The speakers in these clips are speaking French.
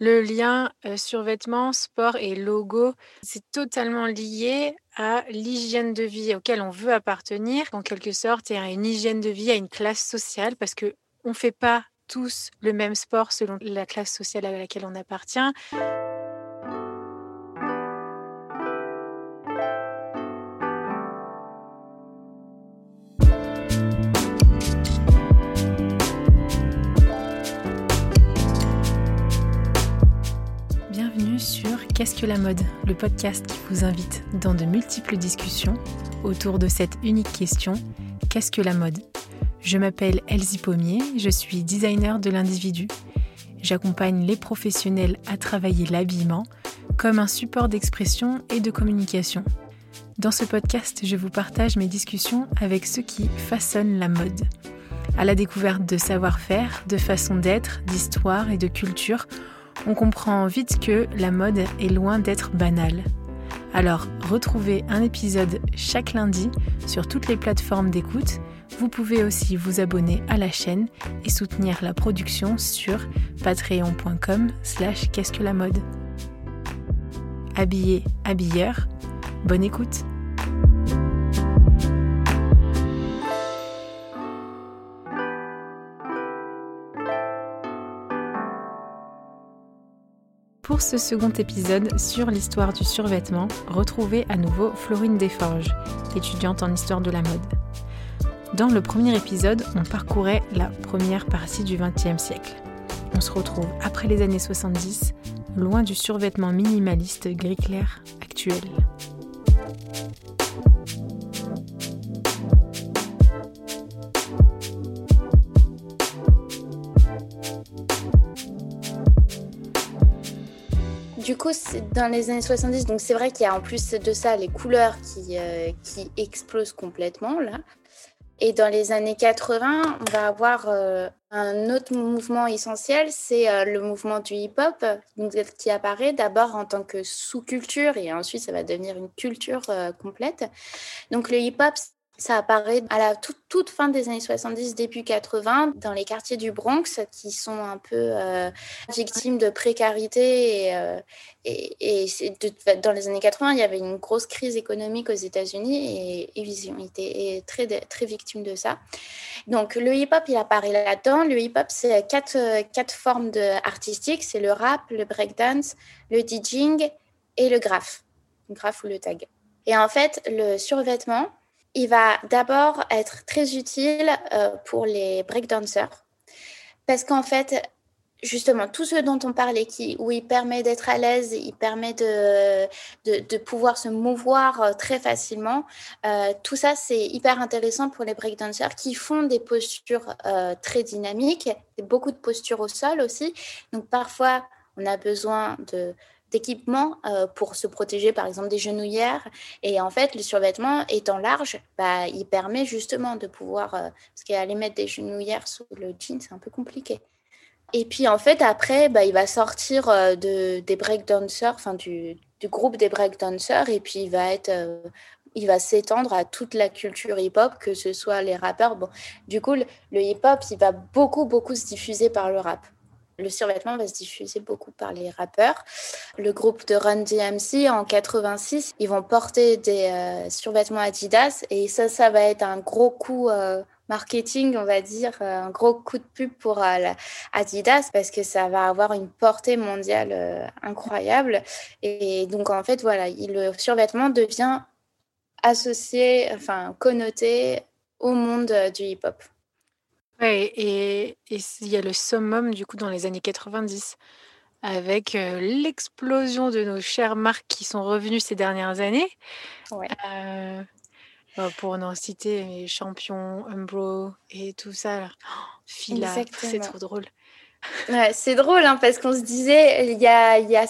Le lien euh, survêtement, sport et logo, c'est totalement lié à l'hygiène de vie auquel on veut appartenir, en quelque sorte, et à une hygiène de vie, à une classe sociale, parce que on fait pas tous le même sport selon la classe sociale à laquelle on appartient. Que la mode Le podcast qui vous invite dans de multiples discussions autour de cette unique question Qu'est-ce que la mode? Je m'appelle Elsie Pommier, je suis designer de l'individu. J'accompagne les professionnels à travailler l'habillement comme un support d'expression et de communication. Dans ce podcast, je vous partage mes discussions avec ceux qui façonnent la mode. À la découverte de savoir-faire, de façon d'être, d'histoire et de culture, on comprend vite que la mode est loin d'être banale. Alors, retrouvez un épisode chaque lundi sur toutes les plateformes d'écoute. Vous pouvez aussi vous abonner à la chaîne et soutenir la production sur patreon.com slash qu'est-ce que la mode. Habillé, habilleur, bonne écoute Pour ce second épisode sur l'histoire du survêtement, retrouvez à nouveau Florine Desforges, étudiante en histoire de la mode. Dans le premier épisode, on parcourait la première partie du XXe siècle. On se retrouve après les années 70, loin du survêtement minimaliste gris clair actuel. Du coup, dans les années 70, donc c'est vrai qu'il y a en plus de ça les couleurs qui, euh, qui explosent complètement là. Et dans les années 80, on va avoir euh, un autre mouvement essentiel, c'est euh, le mouvement du hip-hop, qui apparaît d'abord en tant que sous-culture et ensuite ça va devenir une culture complète. Donc le hip-hop, ça apparaît à la toute, fin des années 70, début 80, dans les quartiers du Bronx, qui sont un peu euh, victimes de précarité. Et, euh, et, dans les années 80, il y avait une grosse crise économique aux États-Unis et, ils ont été très, très victimes de ça. Donc le hip-hop, il apparaît là-dedans. Le hip-hop, c'est quatre, quatre formes artistiques. C'est le rap, le breakdance, le DJing et le graph. Le graph ou le tag. Et en fait, le survêtement, il va d'abord être très utile euh, pour les breakdancers parce qu'en fait, justement, tout ce dont on parlait, qui, où il permet d'être à l'aise, il permet de, pouvoir se mouvoir euh, très facilement, euh, tout ça, c'est hyper intéressant pour les breakdancers qui font des postures très dynamiques, beaucoup de postures au sol aussi. Donc parfois, on a besoin de d'équipement euh, pour se protéger, par exemple, des genouillères. Et en fait, le survêtement étant large, bah, il permet justement de pouvoir, euh, parce qu'aller mettre des genouillères sous le jean, c'est un peu compliqué. Et puis en fait, après, bah, il va sortir euh, de, des breakdancers, enfin du, du, groupe des breakdancers, et puis il va être il va s'étendre à toute la culture hip-hop, que ce soit les rappeurs. Bon, du coup, le hip-hop, il va beaucoup, beaucoup se diffuser par le rap. Le survêtement va se diffuser beaucoup par les rappeurs. Le groupe de Run DMC en 86, ils vont porter des euh, survêtements Adidas et ça, ça va être un gros coup euh, marketing, on va dire, euh, un gros coup de pub pour Adidas parce que ça va avoir une portée mondiale incroyable. Et donc en fait, voilà, le survêtement devient associé, enfin connoté au monde du hip-hop. Ouais, et il y a le summum, du coup, dans les années 90 avec, euh, l'explosion de nos chères marques qui sont revenues ces dernières années. Ouais. Euh, bah, pour n'en citer les Champion, Umbro et tout ça là. Fila, c'est trop drôle. Ouais, c'est drôle hein, parce qu'on se disait, il y a, il, y a,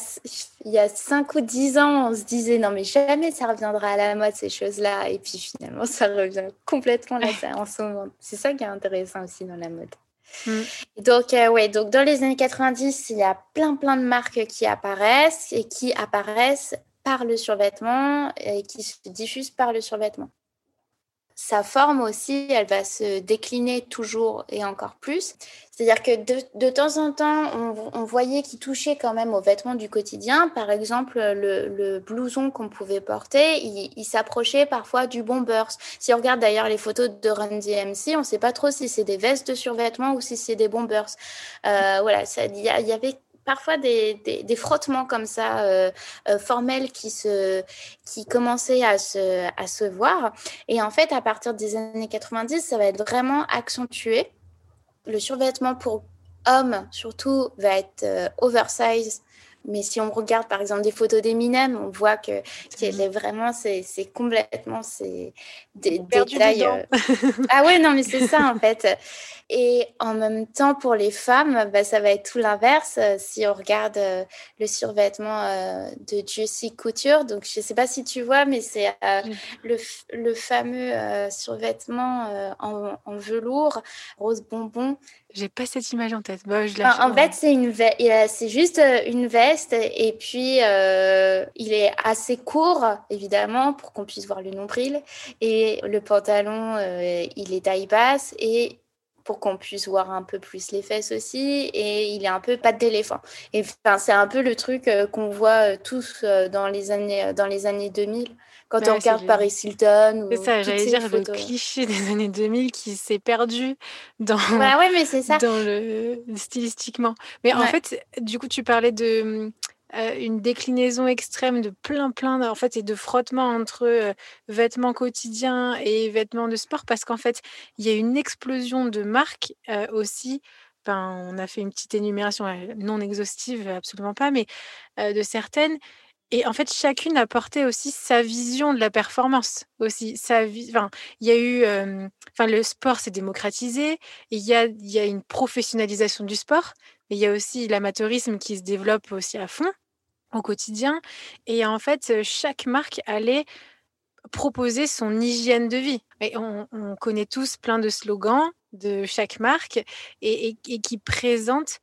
il y a 5 ou 10 ans, on se disait non, mais jamais ça reviendra à la mode ces choses-là. Et puis finalement, ça revient complètement là en ce moment. C'est ça qui est intéressant aussi dans la mode. Mm. Donc, euh, ouais, donc dans les années 90, il y a plein, plein de marques qui apparaissent et qui apparaissent par le survêtement et qui se diffusent par le survêtement. Sa forme aussi, elle va se décliner toujours et encore plus. C'est-à-dire que de, temps en temps, on, voyait qu'il touchait quand même aux vêtements du quotidien. Par exemple, le, blouson qu'on pouvait porter, il, s'approchait parfois du bombers. Si on regarde d'ailleurs les photos de Run DMC, on ne sait pas trop si c'est des vestes de survêtement ou si c'est des bombers. Euh, voilà, il y, avait parfois des, frottements comme ça euh, euh, formels qui se qui commençaient à se à se voir et en fait à partir des années 90 ça va être vraiment accentué le survêtement pour hommes, surtout, va être euh, oversize. Mais si on regarde par exemple des photos d'Eminem, on voit que est vraiment, c'est complètement c'est des détails. Euh. ah ouais, non, mais c'est ça en fait. Et en même temps, pour les femmes, bah, ça va être tout l'inverse. Si on regarde euh, le survêtement de Juicy Couture, donc je ne sais pas si tu vois, mais c'est le, le, fameux survêtement en, en, velours rose bonbon j'ai pas cette image en tête. Bah, je en, fait, c'est une c'est juste euh, une veste et puis euh, il est assez court évidemment pour qu'on puisse voir le nombril et le pantalon euh, il est taille basse et pour qu'on puisse voir un peu plus les fesses aussi et il est un peu patte d'éléphant. Et enfin, c'est un peu le truc qu'on voit tous dans les années dans les années 2000 quand on regarde Paris Hilton. C'est ça, j'allais dire le cliché des années 2000 qui s'est perdu dans, bah ouais, mais ça. dans le stylistiquement. Mais en fait, du coup, tu parlais de euh, une déclinaison extrême de plein plein en fait et de frottement entre euh, vêtements quotidiens et vêtements de sport parce qu'en fait il y a une explosion de marques euh, aussi ben, on a fait une petite énumération non exhaustive absolument pas mais de certaines et en fait, chacune a porté aussi sa vision de la performance. Aussi, sa enfin, il y a eu, enfin, le sport s'est démocratisé. Il y a, il y a une professionnalisation du sport, mais il y a aussi l'amateurisme qui se développe aussi à fond au quotidien. Et en fait, chaque marque allait proposer son hygiène de vie. Et on, connaît tous plein de slogans de chaque marque et qui présentent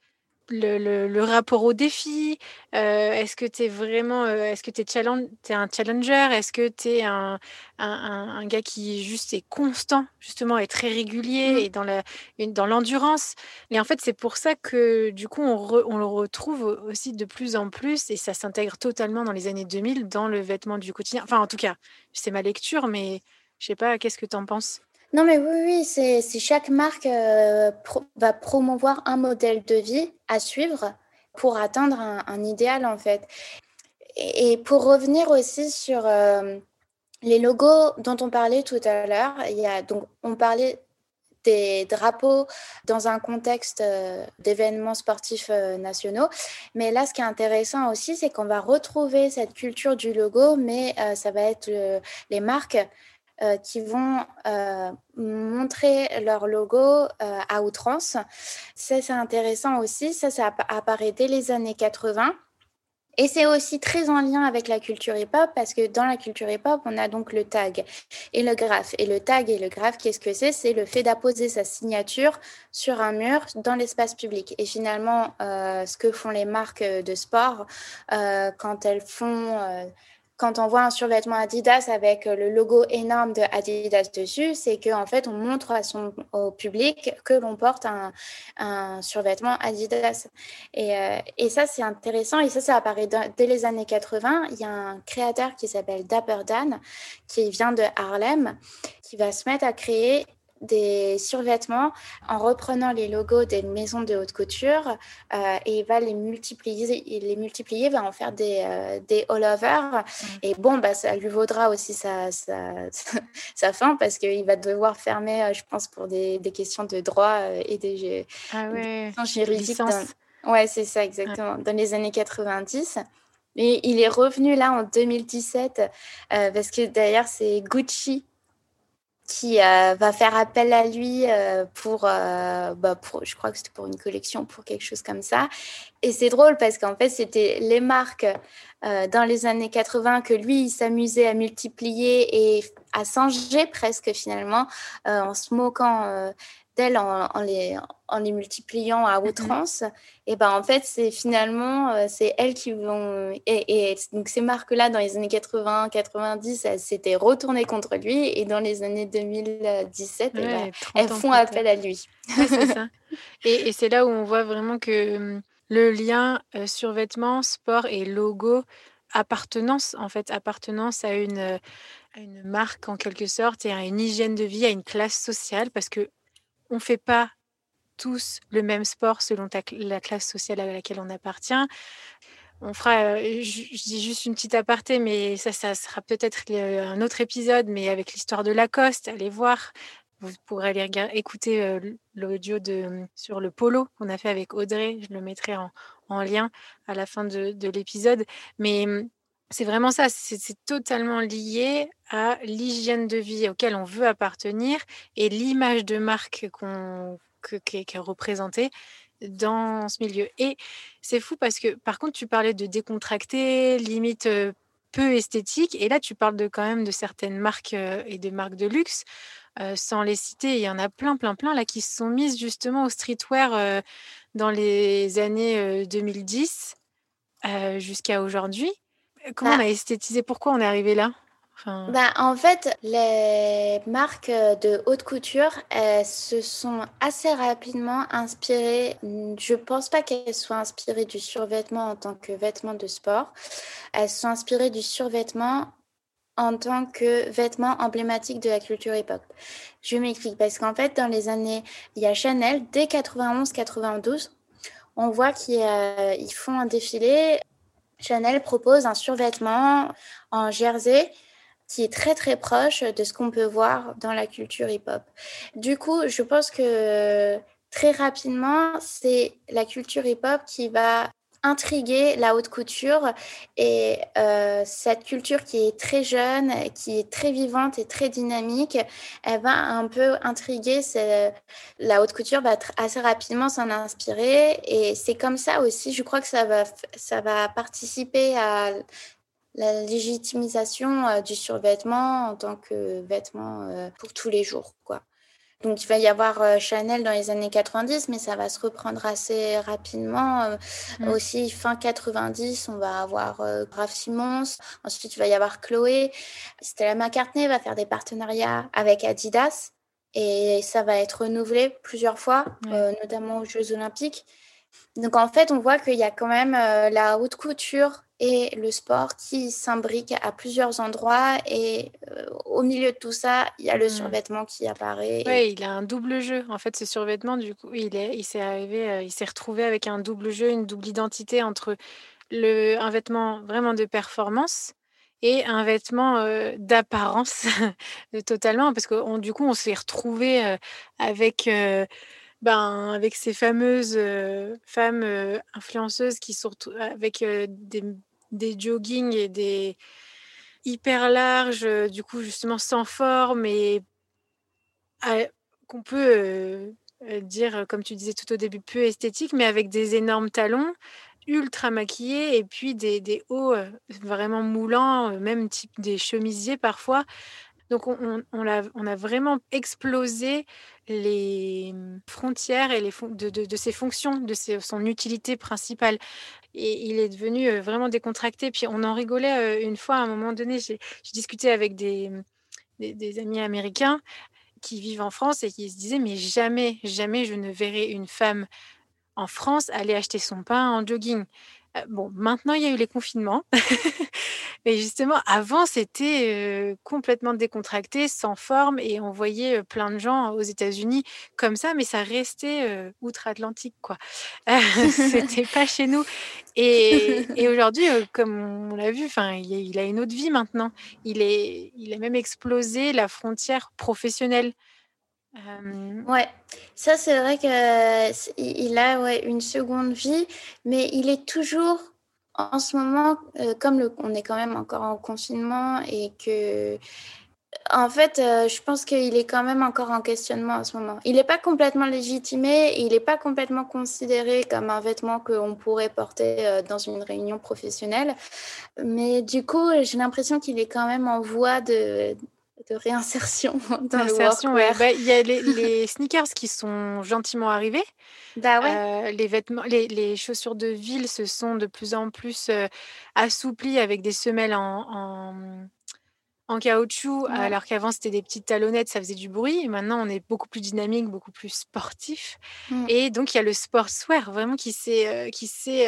le, rapport au défi euh, Est-ce que tu es vraiment euh, est-ce que tu es, un challenger? Est-ce que tu es un, un, gars qui juste est constant, justement, est très régulier mmh. et dans, la, dans l'endurance? Et en fait, c'est pour ça que du coup, on, on, le retrouve aussi de plus en plus et ça s'intègre totalement dans les années 2000 dans le vêtement du quotidien. Enfin, en tout cas, c'est ma lecture, mais je sais pas, qu'est-ce que tu en penses? Non, mais oui, oui, c'est chaque marque euh, va promouvoir un modèle de vie à suivre pour atteindre un, idéal, en fait. Et, pour revenir aussi sur euh, les logos dont on parlait tout à l'heure, il y a donc on parlait des drapeaux dans un contexte euh, d'événements sportifs nationaux. Mais là, ce qui est intéressant aussi, c'est qu'on va retrouver cette culture du logo, mais ça va être les marques euh, qui vont euh, montrer leur logo euh, à outrance. Ça, c'est intéressant aussi. Ça, ça apparaît dès les années 80. Et c'est aussi très en lien avec la culture hip-hop parce que dans la culture hip-hop, on a donc le tag et le graphe. Et le tag et le graphe, qu'est-ce que c'est? C'est le fait d'apposer sa signature sur un mur dans l'espace public. Et finalement, ce que font les marques de sport quand elles font quand on voit un survêtement Adidas avec euh, le logo énorme de Adidas dessus, c'est qu'en en fait, on montre à son, au public que l'on porte un, un, survêtement Adidas. Et, euh, et ça, c'est intéressant. Et ça, ça apparaît dès les années 80. Il y a un créateur qui s'appelle Dapper Dan, qui vient de Harlem, qui va se mettre à créer des survêtements en reprenant les logos des maisons de haute couture euh, et il va les multiplier, il les multiplier, va en faire des, euh, des all-over. Mm. Et bon, bah, ça lui vaudra aussi sa, sa, sa fin parce qu'il va devoir fermer, euh, je pense, pour des, des questions de droit et des, ah ouais, juridiques. Ouais, c'est ça, exactement. Dans les années 90. Et il est revenu là en 2017 parce que d'ailleurs, c'est Gucci qui euh, va faire appel à lui euh, pour, euh, bah, pour, je crois que c'était pour une collection, pour quelque chose comme ça. Et c'est drôle parce qu'en fait, c'était les marques dans les années 80 que lui, il s'amusait à multiplier et à changer presque finalement, en se moquant d'elle en, les, en les multipliant à mmh outrance, et ben en fait, c'est finalement, euh, c'est elles qui vont. Et, donc, ces marques-là, dans les années 80, 90, elles s'étaient retournées contre lui, et dans les années 2017, eh ben, elles font appel à lui. ça. Et, et c'est là où on voit vraiment que hum, le lien euh, survêtement, sport et logo, appartenance, en fait, appartenance à une, à une marque en quelque sorte et à une hygiène de vie, à une classe sociale, parce que on ne fait pas tous le même sport selon la classe sociale à laquelle on appartient. On fera, euh, je, dis juste une petite aparté, mais ça, ça sera peut-être un autre épisode, mais avec l'histoire de Lacoste, allez voir. Vous pourrez aller écouter euh, l'audio de sur le polo qu'on a fait avec Audrey. Je le mettrai en, lien à la fin de, de l'épisode. Mais hum, c'est vraiment ça, c'est totalement lié à l'hygiène de vie auquel on veut appartenir et l'image de marque qu'on qui représentée dans ce milieu. Et c'est fou parce que, par contre, tu parlais de décontracté, limite peu esthétique, et là, tu parles de quand même de certaines marques et de marques de luxe. sans les citer, il y en a plein, plein, plein là qui se sont mises justement au streetwear dans les années 2010 jusqu'à aujourd'hui. Comment on bah a esthétisé? Pourquoi on est arrivé là? Bah, en fait, les marques de haute couture elles se sont assez rapidement inspirées. Je pense pas qu'elles soient inspirées du survêtement en tant que vêtement de sport. Elles sont inspirées du survêtement en tant que vêtement emblématique de la culture hip-hop. Je m'explique parce qu'en fait, dans les années, il y a Chanel, dès 91-92, on voit qu'ils font un défilé. Chanel propose un survêtement en jersey qui est très très proche de ce qu'on peut voir dans la culture hip-hop. Du coup, je pense que très rapidement, c'est la culture hip-hop qui va intriguer la haute couture et euh, cette culture qui est très jeune, qui est très vivante et très dynamique, elle va un peu intriguer. La haute couture va assez rapidement s'en inspirer et c'est comme ça aussi, je crois que ça va, ça va participer à la légitimisation euh, du survêtement en tant que vêtement euh, pour tous les jours. Quoi. Donc il va y avoir euh, Chanel dans les années 90, mais ça va se reprendre assez rapidement. Mm. Aussi, fin 90, on va avoir Graf Simons. Ensuite, il va y avoir Chloé. Stella McCartney va faire des partenariats avec Adidas. Et ça va être renouvelé plusieurs fois, notamment aux Jeux Olympiques. Donc en fait, on voit qu'il y a quand même la haute couture et le sport qui s'imbrique à plusieurs endroits. Et euh, au milieu de tout ça, il y a le mmh. survêtement qui apparaît. Oui, il a un double jeu. En fait, ce survêtement, du coup, il est, il s'est arrivé, euh, il s'est retrouvé avec un double jeu, une double identité entre le, un vêtement vraiment de performance et un vêtement euh, d'apparence totalement parce que du coup on s'est retrouvé avec ben, avec ces fameuses femmes influenceuses qui sont avec des des joggings et des hyper larges, du coup justement sans forme et qu'on peut dire, comme tu disais tout au début, peu esthétique, mais avec des énormes talons, ultra maquillés et puis des, des hauts vraiment moulants, même type des chemisiers parfois. Donc on, a, vraiment explosé les frontières et les de, ses fonctions, de son utilité principale et il est devenu vraiment décontracté. Puis on en rigolait une fois à un moment donné. J'ai discuté avec des, des, amis américains qui vivent en France et qui se disaient mais jamais, jamais je ne verrai une femme en France aller acheter son pain en jogging. Bon, maintenant il y a eu les confinements. Mais justement, avant, c'était complètement décontracté, sans forme, et on voyait plein de gens aux États-Unis comme ça, mais ça restait outre-Atlantique, quoi. c'était pas chez nous. Et, aujourd'hui, comme on l'a vu, enfin, il, a une autre vie maintenant. Il est, il a même explosé la frontière professionnelle. Ouais, ça c'est vrai qu'il a ouais, une seconde vie, mais il est toujours en ce moment, euh, comme on est quand même encore en confinement et que, en fait, euh, je pense qu'il est quand même encore en questionnement en ce moment. Il n'est pas complètement légitimé, il n'est pas complètement considéré comme un vêtement qu'on pourrait porter euh, dans une réunion professionnelle. Mais du coup, j'ai l'impression qu'il est quand même en voie de, de réinsertion dans le workwear. Bah, il y a les, sneakers qui sont gentiment arrivés. Bah ouais. Euh, les vêtements, les, chaussures de ville se sont de plus en plus euh, assouplies avec des semelles en, en, caoutchouc, alors qu'avant c'était des petites talonnettes, ça faisait du bruit. Et maintenant on est beaucoup plus dynamique, beaucoup plus sportif. Mmh. Et donc il y a le sportswear vraiment qui s'est euh, qui s'est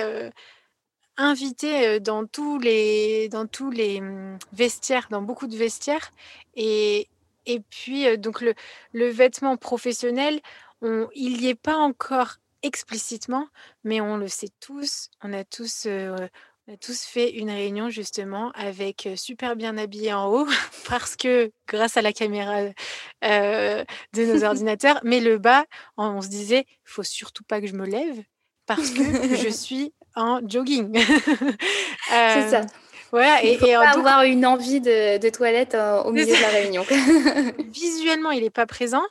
invité dans tous les, dans tous les mmh, vestiaires, dans beaucoup de vestiaires. Et, et puis, donc, le, le vêtement professionnel, on, il n'y est pas encore explicitement, mais on le sait tous. On a tous, on a tous fait une réunion justement avec super bien habillé en haut, parce que grâce à la caméra de nos ordinateurs, mais le bas, on, on se disait, faut surtout pas que je me lève parce que je suis en jogging. c'est ça. Voilà, et, et avoir une envie de, toilette euh, au milieu de la réunion. Visuellement, il n'est pas présent,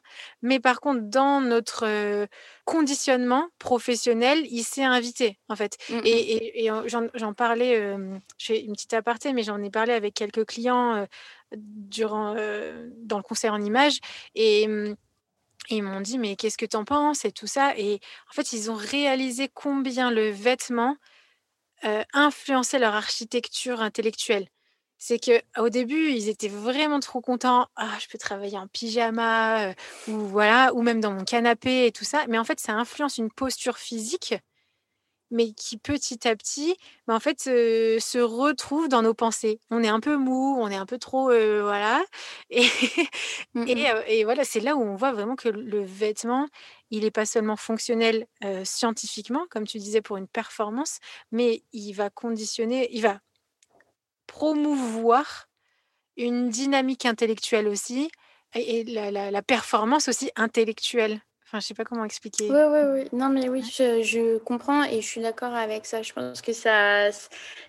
mais par contre, dans notre euh, conditionnement professionnel, il s'est invité, en fait. Mm, mm. Et, j'en parlais, euh, je fais une petite aparté, mais j'en ai parlé avec quelques clients durant, dans le concert en images. Et ils m'ont dit, mais qu'est-ce que tu en penses et tout ça? Et en fait, ils ont réalisé combien le vêtement euh, influençait leur architecture intellectuelle. C'est que au début, ils étaient vraiment trop contents. Ah, je peux travailler en pyjama ou voilà, ou même dans mon canapé et tout ça. Mais en fait, ça influence une posture physique mais qui petit à petit, bah, en fait, se retrouve dans nos pensées. On est un peu mou, on est un peu trop, voilà. Et, mmh et, voilà, c'est là où on voit vraiment que le vêtement, il n'est pas seulement fonctionnel scientifiquement, comme tu disais, pour une performance, mais il va conditionner, il va promouvoir une dynamique intellectuelle aussi et, la performance aussi intellectuelle. Enfin, je sais pas comment expliquer. Oui, oui, oui. Non, mais oui, je, je comprends et je suis d'accord avec ça. Je pense que ça,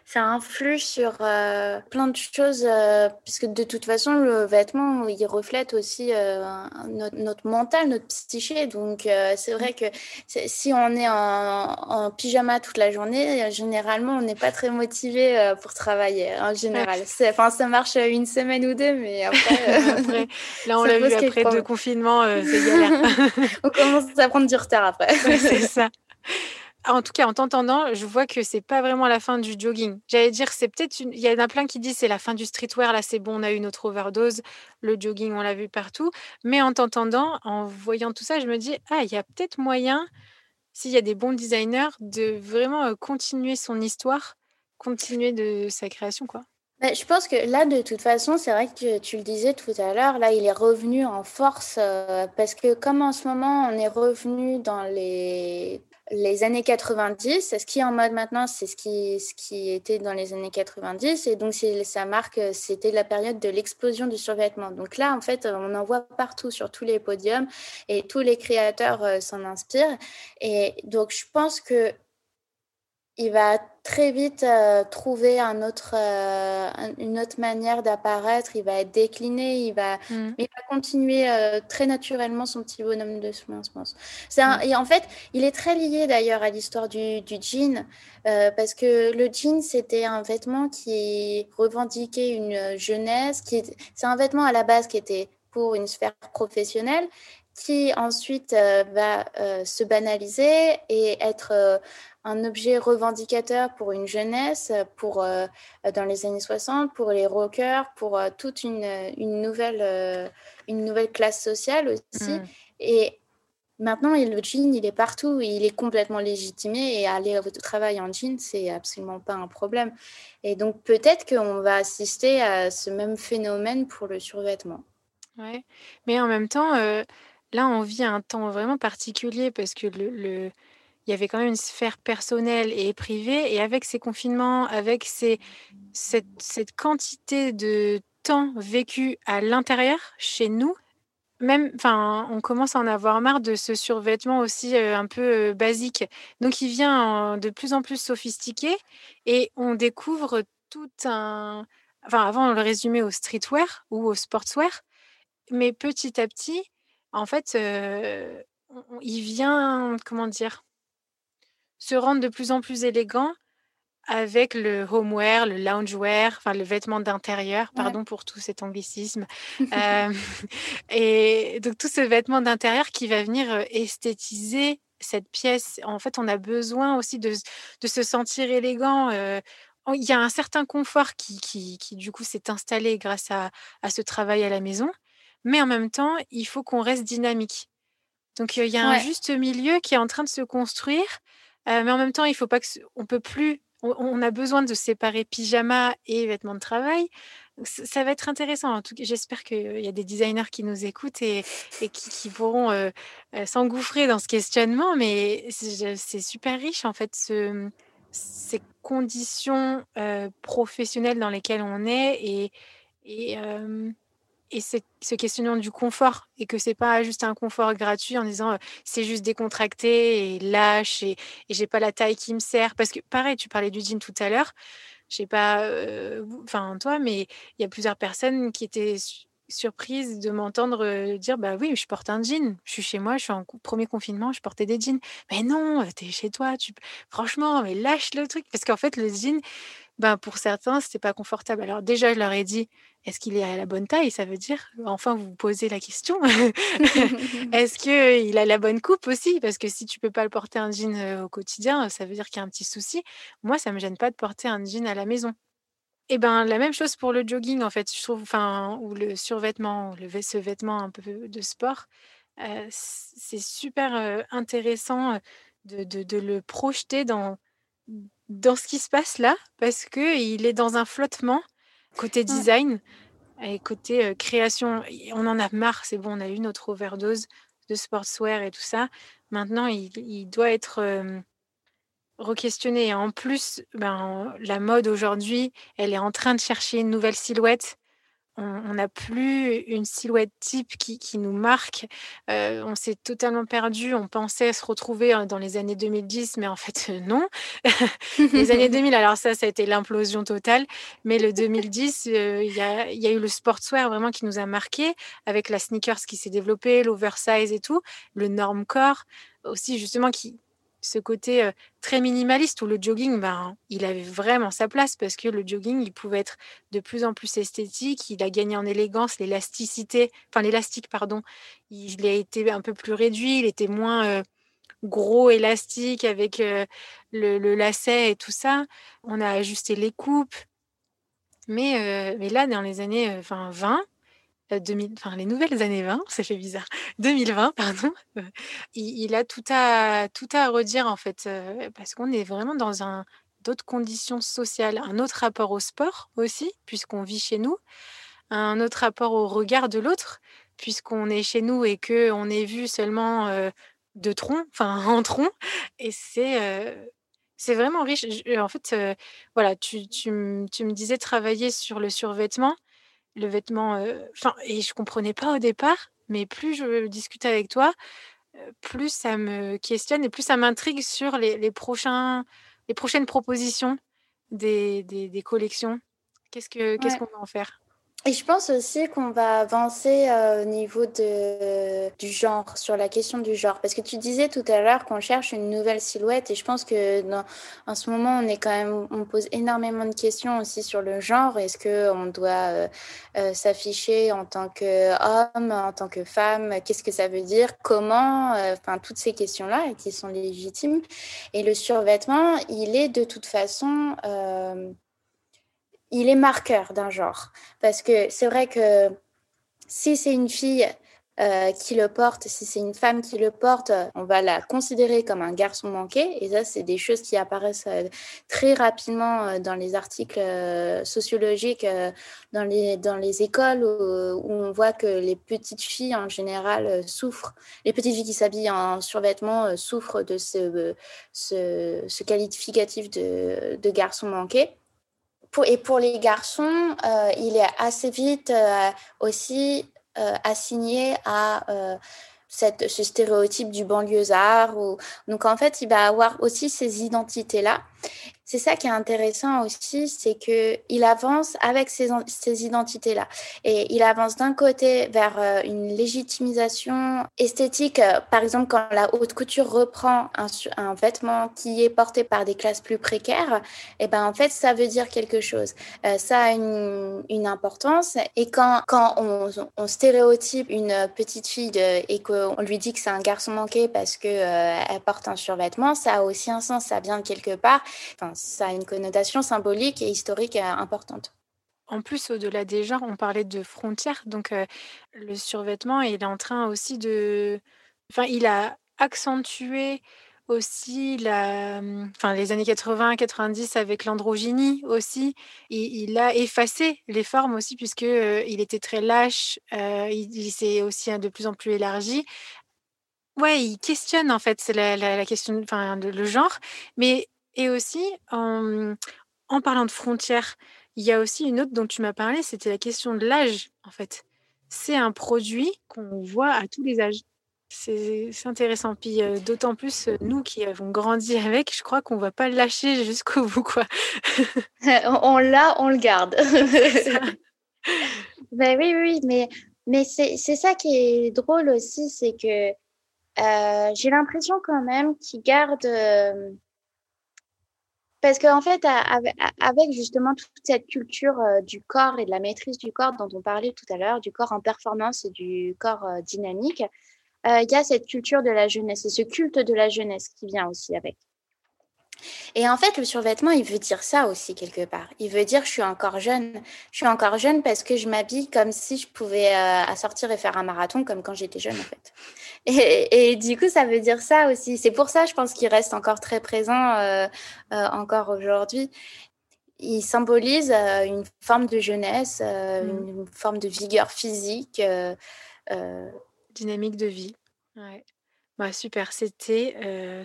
ça influe sur euh, plein de choses, euh, puisque de toute façon, le vêtement, il reflète aussi euh, notre, notre, mental, notre psyché. Donc, c'est vrai que si on est en, pyjama toute la journée, généralement, on n'est pas très motivé pour travailler, en général. Enfin, ça marche une semaine ou deux, mais après... après là, on l'a vu après deux confinements, c'est galère. On commence à prendre du retard après. c'est ça. En tout cas, en t'entendant, je vois que c'est pas vraiment la fin du jogging. J'allais dire, c'est peut-être une... Il y en a plein qui disent c'est la fin du streetwear, là c'est bon, on a eu notre overdose, le jogging, on l'a vu partout. Mais en t'entendant, en voyant tout ça, je me dis, ah, il y a peut-être moyen, s'il y a des bons designers, de vraiment euh, continuer son histoire, continuer de sa création, quoi. Bah, je pense que là, de toute façon, c'est vrai que tu le disais tout à l'heure, là, il est revenu en force euh, parce que comme en ce moment, on est revenu dans les les années 90. Ce qui est en mode maintenant, c'est ce qui, ce qui était dans les années 90. Et donc, ça marque, c'était la période de l'explosion du survêtement. Donc là, en fait, on en voit partout sur tous les podiums et tous les créateurs euh, s'en inspirent. Et donc, je pense que il va très vite euh, trouver un autre, euh, une autre manière d'apparaître. Il va être décliné, il va, mmh. il va continuer euh, très naturellement son petit bonhomme de soins, je pense. Un, mmh. Et en fait, il est très lié d'ailleurs à l'histoire du, du, jean, parce que le jean, c'était un vêtement qui revendiquait une jeunesse. C'est un vêtement à la base qui était pour une sphère professionnelle qui ensuite va se banaliser et être un objet revendicateur pour une jeunesse, pour, euh, dans les années 60, pour les rockers, pour euh, toute une, une nouvelle, euh, une nouvelle classe sociale aussi. Mm. Et maintenant, le jean, il est partout, il est complètement légitimé et aller au travail en jean, c'est absolument pas un problème. Et donc, peut-être qu'on va assister à ce même phénomène pour le survêtement. Ouais, mais en même temps, là, on vit un temps vraiment particulier parce que le il y avait quand même une sphère personnelle et privée. Et avec ces confinements, avec ces, cette, cette quantité de temps vécu à l'intérieur, chez nous, même, enfin, on commence à en avoir marre de ce survêtement aussi euh, un peu euh, basique. Donc, il vient de plus en plus sophistiqué et on découvre tout un. Enfin, avant, on le résumait au streetwear ou au sportswear, mais petit à petit, en fait, euh, il vient, comment dire, se rendre de plus en plus élégant avec le homeware, le loungewear, enfin le vêtement d'intérieur, pardon pour tout cet anglicisme. Euh, et donc tout ce vêtement d'intérieur qui va venir esthétiser cette pièce. En fait, on a besoin aussi de, de se sentir élégant. Euh, il y a un certain confort qui, qui, qui du coup, s'est installé grâce à, à, ce travail à la maison. Mais en même temps, il faut qu'on reste dynamique. Donc, il y a un juste milieu qui est en train de se construire. mais en même temps, il faut pas que on peut plus on, a besoin de séparer pyjama et vêtements de travail. Ça, va être intéressant. En tout cas, j'espère qu'il y a des designers qui nous écoutent et, qui, pourront euh, euh, s'engouffrer dans ce questionnement. Mais c'est super riche, en fait, ces conditions euh, professionnelles dans lesquelles on est et, et et ce questionnement du confort et que c'est pas juste un confort gratuit en disant c'est juste décontracté et lâche et, et j'ai pas la taille qui me sert. Parce que pareil tu parlais du jean tout à l'heure. Je sais pas enfin toi mais il y a plusieurs personnes qui étaient surprises de m'entendre dire bah oui je porte un jean. Je suis chez moi je suis en premier confinement je portais des jeans. Mais non tu es chez toi tu franchement mais lâche le truc. Parce qu'en fait le jean ben pour certains, c'était pas confortable. Alors déjà, je leur ai dit, est-ce qu'il est à la bonne taille? Ça veut dire, enfin, vous vous posez la question, est-ce qu'il a la bonne coupe aussi? Parce que si tu peux pas le porter un jean au quotidien, ça veut dire qu'il y a un petit souci. Moi, ça me gêne pas de porter un jean à la maison. Et ben la même chose pour le jogging en fait, je trouve, enfin ou le survêtement, le ce vêtement un peu de sport, c'est super intéressant de, de, de, le projeter dans dans ce qui se passe là, parce qu'il est dans un flottement côté design et côté création. On en a marre, c'est bon, on a eu notre overdose de sportswear et tout ça. Maintenant, il, doit être re-questionné. En plus, ben, la mode aujourd'hui, elle est en train de chercher une nouvelle silhouette on n'a plus une silhouette type qui, nous marque. Euh, on s'est totalement perdu. On pensait se retrouver dans les années 2010, mais en fait, non. les années 2000, alors ça, ça a été l'implosion totale. Mais le 2010, euh, il y, a, y, a, eu le sportswear vraiment qui nous a marqué, avec la sneakers qui s'est développée, l'oversize et tout, le normcore aussi, justement, qui, ce côté très minimaliste où le jogging, ben, il avait vraiment sa place parce que le jogging, il pouvait être de plus en plus esthétique. Il a gagné en élégance, l'élasticité, enfin l'élastique, pardon. Il a été un peu plus réduit, il était moins gros élastique avec le, lacet et tout ça. On a ajusté les coupes. Mais, mais là, dans les années 20, 2000, euh, enfin les nouvelles années 20, ça fait bizarre, 2020, pardon, euh, il, a tout à, tout à redire en fait, euh, parce qu'on est vraiment dans un, d'autres conditions sociales, un autre rapport au sport aussi, puisqu'on vit chez nous, un autre rapport au regard de l'autre, puisqu'on est chez nous et que on est vu seulement de tronc, enfin en tronc, et c'est c'est vraiment riche. en fait, voilà, tu, tu, tu, me disais travailler sur le survêtement le vêtement. Enfin, et je comprenais pas au départ, mais plus je discute avec toi, plus ça me questionne et plus ça m'intrigue sur les, prochains, les prochaines propositions des, des, collections. Qu'est-ce que qu'est-ce qu'on va en faire? Et je pense aussi qu'on va avancer euh, au niveau de, du genre, sur la question du genre. Parce que tu disais tout à l'heure qu'on cherche une nouvelle silhouette et je pense que dans, en ce moment, on est quand même, on pose énormément de questions aussi sur le genre. Est-ce qu'on doit euh, euh, s'afficher en tant qu'homme, en tant que femme? Qu'est-ce que ça veut dire? Comment? Enfin, toutes ces questions-là qui sont légitimes. Et le survêtement, il est de toute façon il est marqueur d'un genre. Parce que c'est vrai que si c'est une fille euh, qui le porte, si c'est une femme qui le porte, on va la considérer comme un garçon manqué. Et ça, c'est des choses qui apparaissent euh, très rapidement euh, dans les articles sociologiques, dans les, dans les écoles, où, on voit que les petites filles, en général, souffrent. Les petites filles qui s'habillent en survêtement souffrent de ce, ce, qualificatif de, de garçon manqué et pour les garçons, euh, il est assez vite euh, aussi euh, assigné à cette, ce stéréotype du banlieusard. Ou... Donc en fait, il va avoir aussi ces identités-là. C'est ça qui est intéressant aussi, c'est que il avance avec ces, identités-là. Et il avance d'un côté vers euh, une légitimisation esthétique. Euh, par exemple, quand la haute couture reprend un, vêtement qui est porté par des classes plus précaires, et eh ben en fait, ça veut dire quelque chose. Euh, ça a une, importance. Et quand, on, stéréotype une petite fille et qu'on lui dit que c'est un garçon manqué parce que elle porte un survêtement, ça a aussi un sens. Ça vient de quelque part. Ça a une connotation symbolique et historique euh, importante. En plus, au-delà des genres, on parlait de frontières. Donc, euh, le survêtement, il est en train aussi de. Enfin, il a accentué aussi la, enfin, les années 80-90 avec l'androgynie aussi. Il, a effacé les formes aussi, puisque euh, il était très lâche. il, s'est aussi de plus en plus élargi. Ouais, il questionne en fait la, la, question, enfin, le genre. Mais et aussi, en, parlant de frontières, il y a aussi une autre dont tu m'as parlé, c'était la question de l'âge, en fait. C'est un produit qu'on voit à tous les âges. C'est intéressant. Puis d'autant plus, nous qui avons grandi avec, je crois qu'on ne va pas le lâcher jusqu'au bout. Quoi. on l'a, on le garde. ben oui, oui, mais, mais c'est ça qui est drôle aussi, c'est que euh, j'ai l'impression quand même qu'il garde parce qu'en fait, avec justement toute cette culture euh, du corps et de la maîtrise du corps dont on parlait tout à l'heure, du corps en performance et du corps euh, dynamique, euh, il y a cette culture de la jeunesse et ce culte de la jeunesse qui vient aussi avec. Et en fait, le survêtement, il veut dire ça aussi quelque part. Il veut dire je suis encore jeune. Je suis encore jeune parce que je m'habille comme si je pouvais euh, sortir et faire un marathon comme quand j'étais jeune en fait. Et, du coup, ça veut dire ça aussi. C'est pour ça, je pense qu'il reste encore très présent euh, euh, encore aujourd'hui. Il symbolise une forme de jeunesse, mmh. une forme de vigueur physique. Dynamique de vie. Ouais. Bah, super, c'était,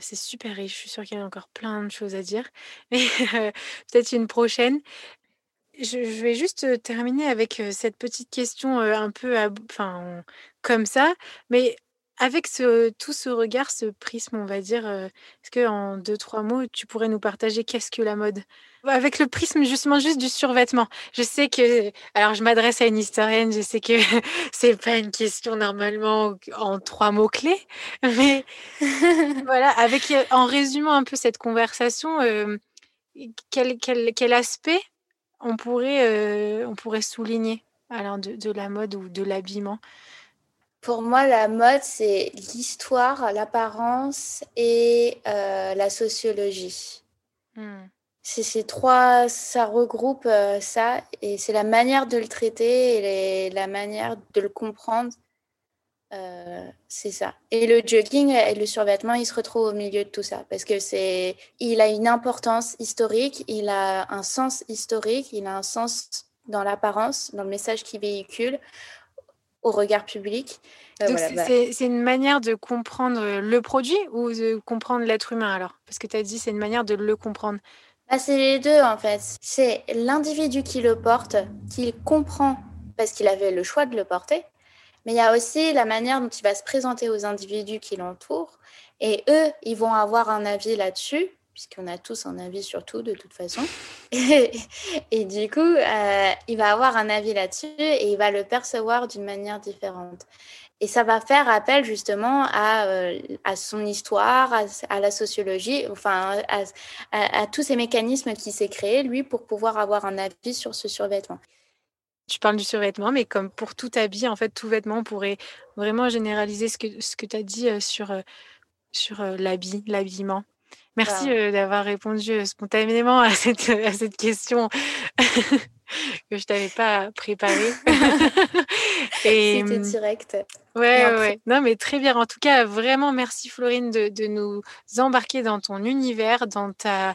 c'est super riche. Je suis sûre qu'il y a encore plein de choses à dire, mais peut-être une prochaine. Je vais juste, terminer avec, cette petite question, un peu comme ça, mais avec ce tout ce regard, ce prisme, on va dire, est-ce qu'en deux, trois mots, tu pourrais nous partager qu'est-ce que la mode? Avec le prisme justement juste du survêtement. Je sais que, alors je m'adresse à une historienne, je sais que c'est pas une question normalement en trois mots clés, mais voilà, avec en résumant un peu cette conversation, euh, quel, quel, quel, aspect on pourrait, euh, on pourrait souligner alors de, de la mode ou de l'habillement? Pour moi, la mode, c'est l'histoire, l'apparence et euh, la sociologie. Hmm. C'est ces trois, ça regroupe euh, ça et c'est la manière de le traiter et la manière de le comprendre. Euh, c'est ça. Et le jogging et le survêtement, il se retrouve au milieu de tout ça parce que c'est, il a une importance historique, il a un sens historique, il a un sens dans l'apparence, dans le message qu'il véhicule au regard public. Euh, Donc bah c'est une manière de comprendre le produit ou de comprendre l'être humain alors? Parce que tu as dit c'est une manière de le comprendre. Bah, c'est les deux en fait. C'est l'individu qui le porte, qui comprend parce qu'il avait le choix de le porter, mais il y a aussi la manière dont il va se présenter aux individus qui l'entourent. Et eux, ils vont avoir un avis là-dessus, puisqu'on a tous un avis sur tout de toute façon. Et, du coup, euh, il va avoir un avis là-dessus et il va le percevoir d'une manière différente. Et ça va faire appel justement à, euh, son histoire, à, la sociologie, enfin à, tous ces mécanismes qui s'est créé, lui, pour pouvoir avoir un avis sur ce survêtement. Tu parles du survêtement, mais comme pour tout habit, en fait, tout vêtement, on pourrait vraiment généraliser ce que, ce que tu as dit euh, sur, sur l'habit, l'habillement. Merci d'avoir répondu spontanément à cette, à cette question que je t'avais pas préparée. C'était mmh, direct. Ouais, ouais, Non, mais très bien. En tout cas, vraiment, merci Florine de, de, nous embarquer dans ton univers, dans ta,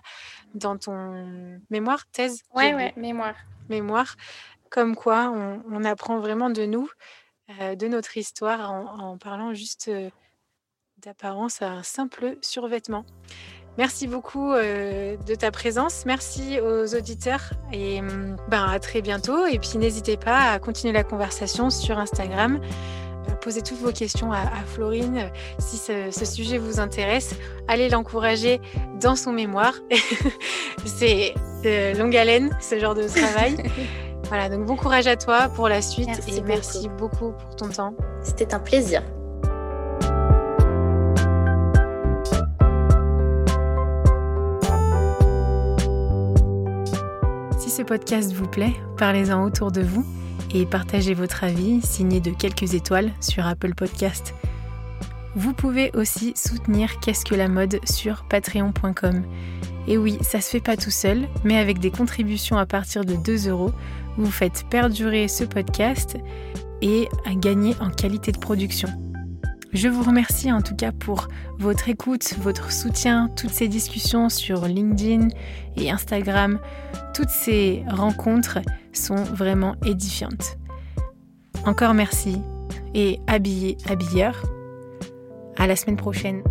dans ton mémoire, thèse. Ouais, ouais, mémoire. Mémoire. Comme quoi, on, on apprend vraiment de nous, euh, de notre histoire, en, en parlant juste euh, d'apparence à un simple survêtement. Merci beaucoup euh, de ta présence. Merci aux auditeurs et ben, à très bientôt. Et puis n'hésitez pas à continuer la conversation sur Instagram posez toutes vos questions à, Florine. Si ce, sujet vous intéresse, allez l'encourager dans son mémoire. C'est longue haleine, ce genre de travail. voilà, donc bon courage à toi pour la suite et merci beaucoup pour ton temps. C'était un plaisir. Ce podcast vous plaît, parlez-en autour de vous et partagez votre avis signé de quelques étoiles sur Apple Podcast. Vous pouvez aussi soutenir Qu'est-ce que la mode sur patreon.com. Et oui, ça se fait pas tout seul, mais avec des contributions à partir de 2 euros, vous faites perdurer ce podcast et gagner en qualité de production. Je vous remercie en tout cas pour votre écoute, votre soutien, toutes ces discussions sur LinkedIn et Instagram. Toutes ces rencontres sont vraiment édifiantes. Encore merci et habillez, habilleur. À la semaine prochaine.